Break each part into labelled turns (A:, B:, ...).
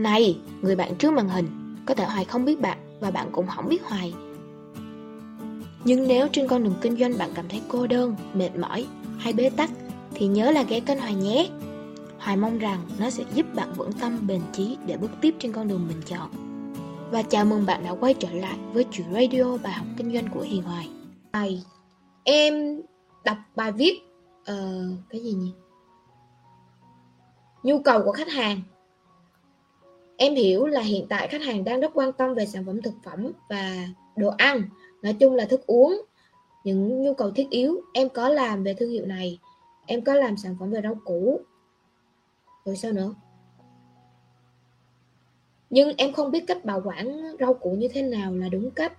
A: Này, người bạn trước màn hình, có thể Hoài không biết bạn và bạn cũng không biết Hoài. Nhưng nếu trên con đường kinh doanh bạn cảm thấy cô đơn, mệt mỏi hay bế tắc thì nhớ là ghé kênh Hoài nhé. Hoài mong rằng nó sẽ giúp bạn vững tâm bền chí để bước tiếp trên con đường mình chọn. Và chào mừng bạn đã quay trở lại với chuyện radio bài học kinh doanh của Hiền Hoài.
B: Bài em đọc bài viết uh, cái gì nhỉ? Nhu cầu của khách hàng. Em hiểu là hiện tại khách hàng đang rất quan tâm về sản phẩm thực phẩm và đồ ăn, nói chung là thức uống, những nhu cầu thiết yếu. Em có làm về thương hiệu này, em có làm sản phẩm về rau củ. Rồi sao nữa? Nhưng em không biết cách bảo quản rau củ như thế nào là đúng cách.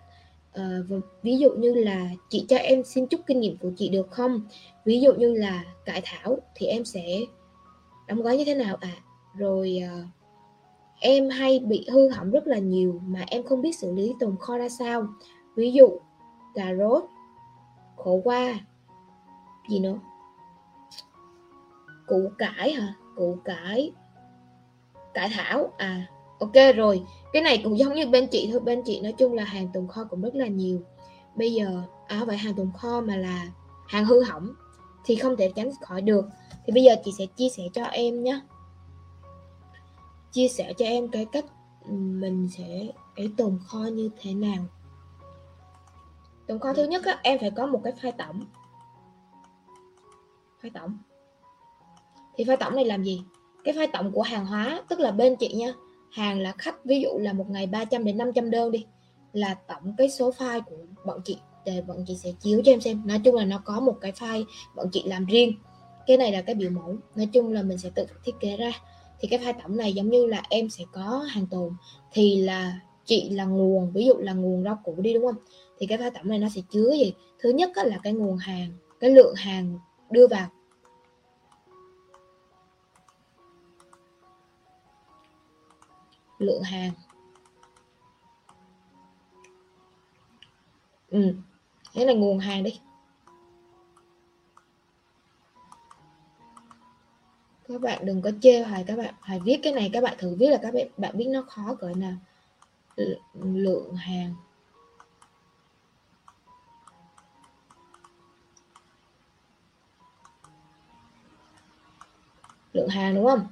B: À, ví dụ như là chị cho em xin chút kinh nghiệm của chị được không? Ví dụ như là cải thảo thì em sẽ đóng gói như thế nào à? Rồi uh, em hay bị hư hỏng rất là nhiều mà em không biết xử lý tồn kho ra sao. Ví dụ, cà rốt, khổ qua, gì nữa? Củ cải hả? Củ cải cải thảo à ok rồi. Cái này cũng giống như bên chị thôi, bên chị nói chung là hàng tồn kho cũng rất là nhiều. Bây giờ à vậy hàng tồn kho mà là hàng hư hỏng thì không thể tránh khỏi được. Thì bây giờ chị sẽ chia sẻ cho em nhé chia sẻ cho em cái cách ừ, mình sẽ cái tồn kho như thế nào. Tồn kho thứ nhất á, em phải có một cái file tổng. File tổng. Thì file tổng này làm gì? Cái file tổng của hàng hóa tức là bên chị nha hàng là khách ví dụ là một ngày 300 đến 500 đơn đi là tổng cái số file của bọn chị để bọn chị sẽ chiếu cho em xem. Nói chung là nó có một cái file bọn chị làm riêng. Cái này là cái biểu mẫu. Nói chung là mình sẽ tự thiết kế ra thì cái file tổng này giống như là em sẽ có hàng tồn. Thì là chị là nguồn, ví dụ là nguồn rau củ đi, đúng không? Thì cái file tổng này nó sẽ chứa gì? Thứ nhất là cái nguồn hàng, cái lượng hàng đưa vào. Lượng hàng. Ừ thế là nguồn hàng đi. Các bạn đừng có chê hoài các bạn hoài viết cái này các bạn thử viết là các bạn bạn biết nó khó cỡ nào. Lượng hàng. Lượng hàng đúng không?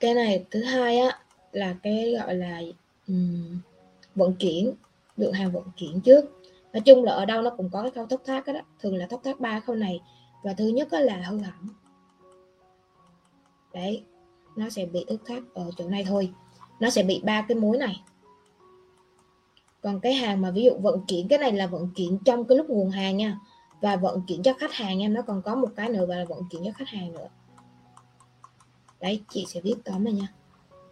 B: Cái này thứ hai á là cái gọi là um, vận chuyển lượng hàng vận chuyển trước. Nói chung là ở đâu nó cũng có cái khâu thất thoát đó thường là thất thoát ba khâu này. Và thứ nhất là hư hỏng đấy nó sẽ bị ức thắt ở chỗ này thôi. Nó sẽ bị ba cái mối này. Còn cái hàng mà ví dụ vận chuyển cái này là vận chuyển trong cái lúc nguồn hàng nha. Và vận chuyển cho khách hàng em nó còn có một cái nữa và là vận chuyển cho khách hàng nữa. Đấy chị sẽ viết tóm này nha.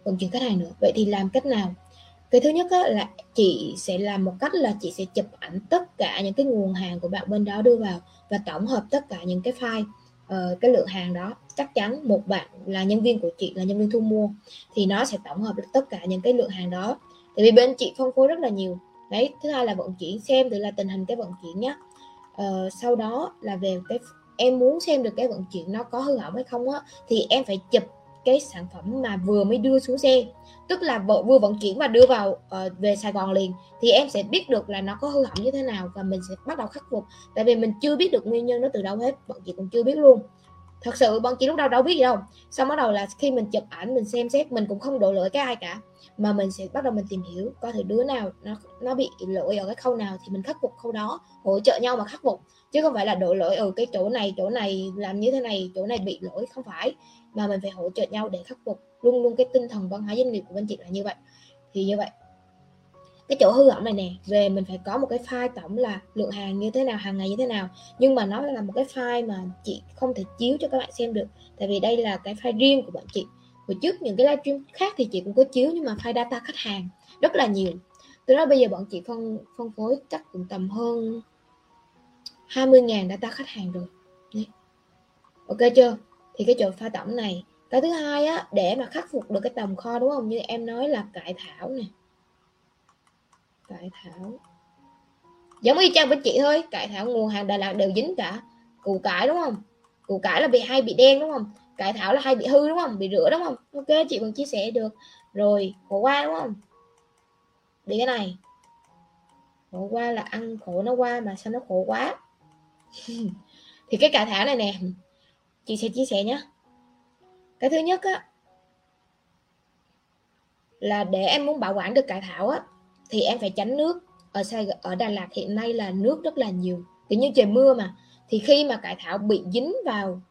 B: Vận chuyển khách hàng nữa. Vậy thì làm cách nào? Cái thứ nhất á, là chị sẽ làm một cách là chị sẽ chụp ảnh tất cả những cái nguồn hàng của bạn bên đó đưa vào và tổng hợp tất cả những cái file uh, cái lượng hàng đó chắc chắn một bạn là nhân viên của chị là nhân viên thu mua thì nó sẽ tổng hợp được tất cả những cái lượng hàng đó. Tại vì bên chị phân phối rất là nhiều. Đấy thứ hai là vận chuyển xem từ là tình hình cái vận chuyển nhé ờ, sau đó là về cái em muốn xem được cái vận chuyển nó có hư hỏng hay không á thì em phải chụp cái sản phẩm mà vừa mới đưa xuống xe. Tức là vừa vận chuyển và đưa vào uh, về Sài Gòn liền thì em sẽ biết được là nó có hư hỏng như thế nào và mình sẽ bắt đầu khắc phục. Tại vì mình chưa biết được nguyên nhân nó từ đâu hết bọn chị cũng chưa biết luôn thật sự bọn chị lúc đầu đâu biết gì đâu. Xong bắt đầu là khi mình chụp ảnh, mình xem xét, mình cũng không đổ lỗi cái ai cả. Mà mình sẽ bắt đầu mình tìm hiểu coi thử đứa nào nó nó bị lỗi ở cái khâu nào thì mình khắc phục khâu đó, hỗ trợ nhau mà khắc phục. Chứ không phải là đổ lỗi ở cái chỗ này chỗ này làm như thế này, chỗ này bị lỗi, không phải. Mà mình phải hỗ trợ nhau để khắc phục. Luôn luôn cái tinh thần văn hóa doanh nghiệp của bên chị là như vậy. Thì như vậy cái chỗ hư hỏng này nè, về mình phải có một cái file tổng là lượng hàng như thế nào, hàng ngày như thế nào. Nhưng mà nó là một cái file mà chị không thể chiếu cho các bạn xem được. Tại vì đây là cái file riêng của bọn chị. Hồi trước những cái livestream khác thì chị cũng có chiếu nhưng mà file data khách hàng rất là nhiều. Từ đó bây giờ bọn chị phân phân phối chắc cũng tầm hơn 20.000 data khách hàng rồi. Ok chưa? Thì cái chỗ pha tổng này. Cái thứ hai á, để mà khắc phục được cái tầm kho đúng không? Như em nói là cải thảo nè cải thảo. Giống y chang với chị thôi, cải thảo nguồn hàng Đà Lạt đều dính cả. Củ cải đúng không? Củ cải là bị hay bị đen đúng không? Cải thảo là hay bị hư đúng không? Bị rửa đúng không? Ok, chị vẫn chia sẻ được. Rồi, khổ qua đúng không? Bị cái này. Khổ qua là ăn khổ nó qua mà sao nó khổ quá? Thì cái cải thảo này nè, chị sẽ chia sẻ nhé cái thứ nhất á, là để em muốn bảo quản được cải thảo á thì em phải tránh nước. Ở Sài ở Đà Lạt hiện nay là nước rất là nhiều. Kiểu như trời mưa mà. Thì khi mà cải thảo bị dính vào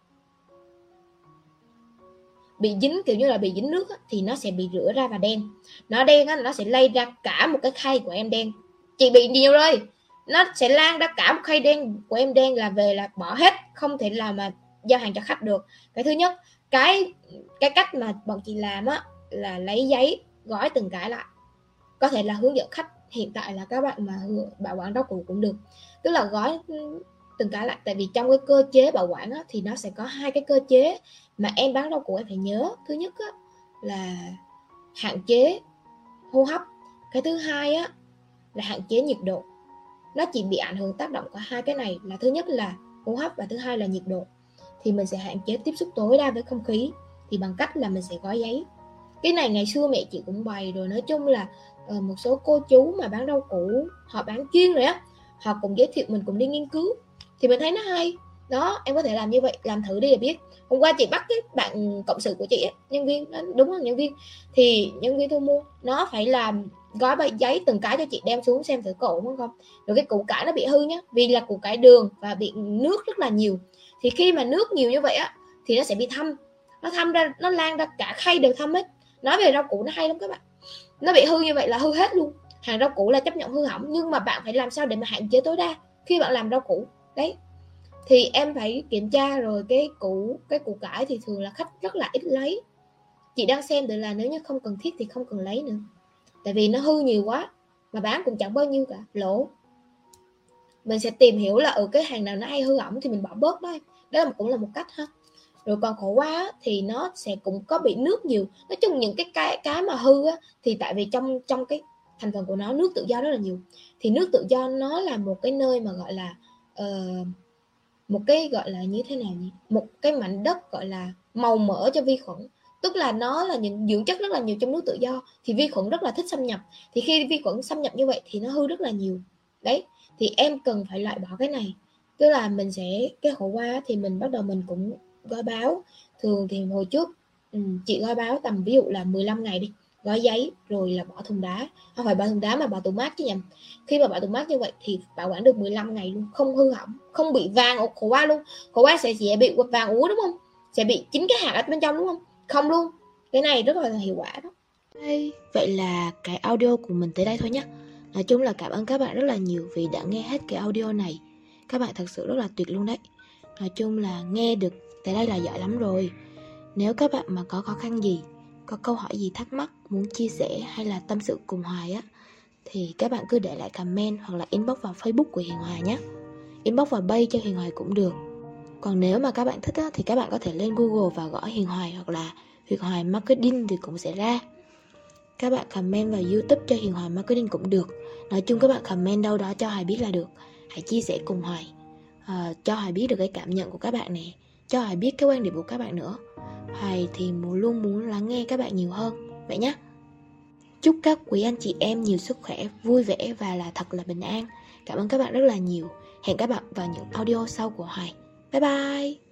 B: bị dính kiểu như là bị dính nước á, thì nó sẽ bị rửa ra và đen. Nó đen á, nó sẽ lây ra cả một cái khay của em đen. Chị bị nhiều rồi. Nó sẽ lan ra cả một khay đen của em đen là về là bỏ hết không thể làm mà giao hàng cho khách được. Cái thứ nhất cái cái cách mà bọn chị làm á là lấy giấy gói từng cái lại có thể là hướng dẫn khách hiện tại là các bạn mà bảo quản rau củ cũng được. Tức là gói ừ, từng cái lại tại vì trong cái cơ chế bảo quản á, thì nó sẽ có hai cái cơ chế mà em bán rau củ em phải nhớ. Thứ nhất á, là hạn chế hô hấp. Cái thứ hai á là hạn chế nhiệt độ. Nó chỉ bị ảnh hưởng tác động của hai cái này là thứ nhất là hô hấp và thứ hai là nhiệt độ. Thì mình sẽ hạn chế tiếp xúc tối đa với không khí thì bằng cách là mình sẽ gói giấy. Cái này ngày xưa mẹ chị cũng bày rồi nói chung là uh, một số cô chú mà bán rau củ họ bán chuyên rồi á họ cũng giới thiệu mình cũng đi nghiên cứu. Thì mình thấy nó hay. Đó em có thể làm như vậy làm thử đi để biết. Hôm qua chị bắt cái bạn cộng sự của chị ấy, nhân viên đúng không nhân viên. Thì nhân viên thu mua nó phải làm gói bài giấy từng cái cho chị đem xuống xem thử cổ đúng không. Rồi cái củ cải nó bị hư nhá vì là củ cải đường và bị nước rất là nhiều. Thì khi mà nước nhiều như vậy á thì nó sẽ bị thâm. Nó thâm ra nó lan ra cả khay đều thâm hết. Nói về rau củ nó hay lắm các bạn nó bị hư như vậy là hư hết luôn. Hàng rau củ là chấp nhận hư hỏng, nhưng mà bạn phải làm sao để mà hạn chế tối đa khi bạn làm rau củ? Đấy. Thì em phải kiểm tra rồi cái củ cái củ cải thì thường là khách rất là ít lấy. Chị đang xem được là nếu như không cần thiết thì không cần lấy nữa. Tại vì nó hư nhiều quá, mà bán cũng chẳng bao nhiêu cả. Lỗ. Mình sẽ tìm hiểu là ở cái hàng nào nó hay hư hỏng thì mình bỏ bớt đó đó là cũng là một cách ha rồi còn khổ quá thì nó sẽ cũng có bị nước nhiều. Nói chung những cái cái cái mà hư á, thì tại vì trong trong cái thành phần của nó nước tự do rất là nhiều. Thì nước tự do nó là một cái nơi mà gọi là uh, một cái gọi là như thế nào nhỉ? Một cái mảnh đất gọi là màu mỡ cho vi khuẩn. Tức là nó là những dưỡng chất rất là nhiều trong nước tự do thì vi khuẩn rất là thích xâm nhập. Thì khi vi khuẩn xâm nhập như vậy thì nó hư rất là nhiều. Đấy thì em cần phải loại bỏ cái này. Tức là mình sẽ cái khổ qua thì mình bắt đầu mình cũng gói báo. Thường thì hồi trước ừ, chị gói báo tầm ví dụ là 15 ngày đi gói giấy rồi là bỏ thùng đá. Không phải bỏ thùng đá mà bỏ tủ mát chứ nhầm. Khi mà bỏ tủ mát như vậy thì bảo quản được 15 ngày luôn không hư hỏng không bị vàng khổ qua luôn. Khổ qua sẽ dễ bị vàng úa đúng không? Sẽ bị chính cái hạt ở bên trong đúng không? Không luôn. Cái này rất là hiệu quả đó.
A: Hey, vậy là cái audio của mình tới đây thôi nhé nói chung là cảm ơn các bạn rất là nhiều vì đã nghe hết cái audio này. Các bạn thật sự rất là tuyệt luôn đấy. Nói chung là nghe được tới đây là giỏi lắm rồi. Nếu các bạn mà có khó khăn gì có câu hỏi gì thắc mắc muốn chia sẻ hay là tâm sự cùng hoài á thì các bạn cứ để lại comment hoặc là inbox vào facebook của hiền Hoài nhé. Inbox vào bay cho hiền hoài cũng được. Còn nếu mà các bạn thích á, thì các bạn có thể lên google và gõ hiền hoài hoặc là hiền hoài marketing thì cũng sẽ ra. Các bạn comment vào youtube cho hiền hoài marketing cũng được. Nói chung các bạn comment đâu đó cho hoài biết là được. Hãy chia sẻ cùng hoài. Uh, cho hoài biết được cái cảm nhận của các bạn nè cho hoài biết cái quan điểm của các bạn nữa. Hoài thì luôn muốn lắng nghe các bạn nhiều hơn. Vậy nhé chúc các quý anh chị em nhiều sức khỏe, vui vẻ và là thật là bình an. Cảm ơn các bạn rất là nhiều. Hẹn các bạn vào những audio sau của hoài. Bye bye!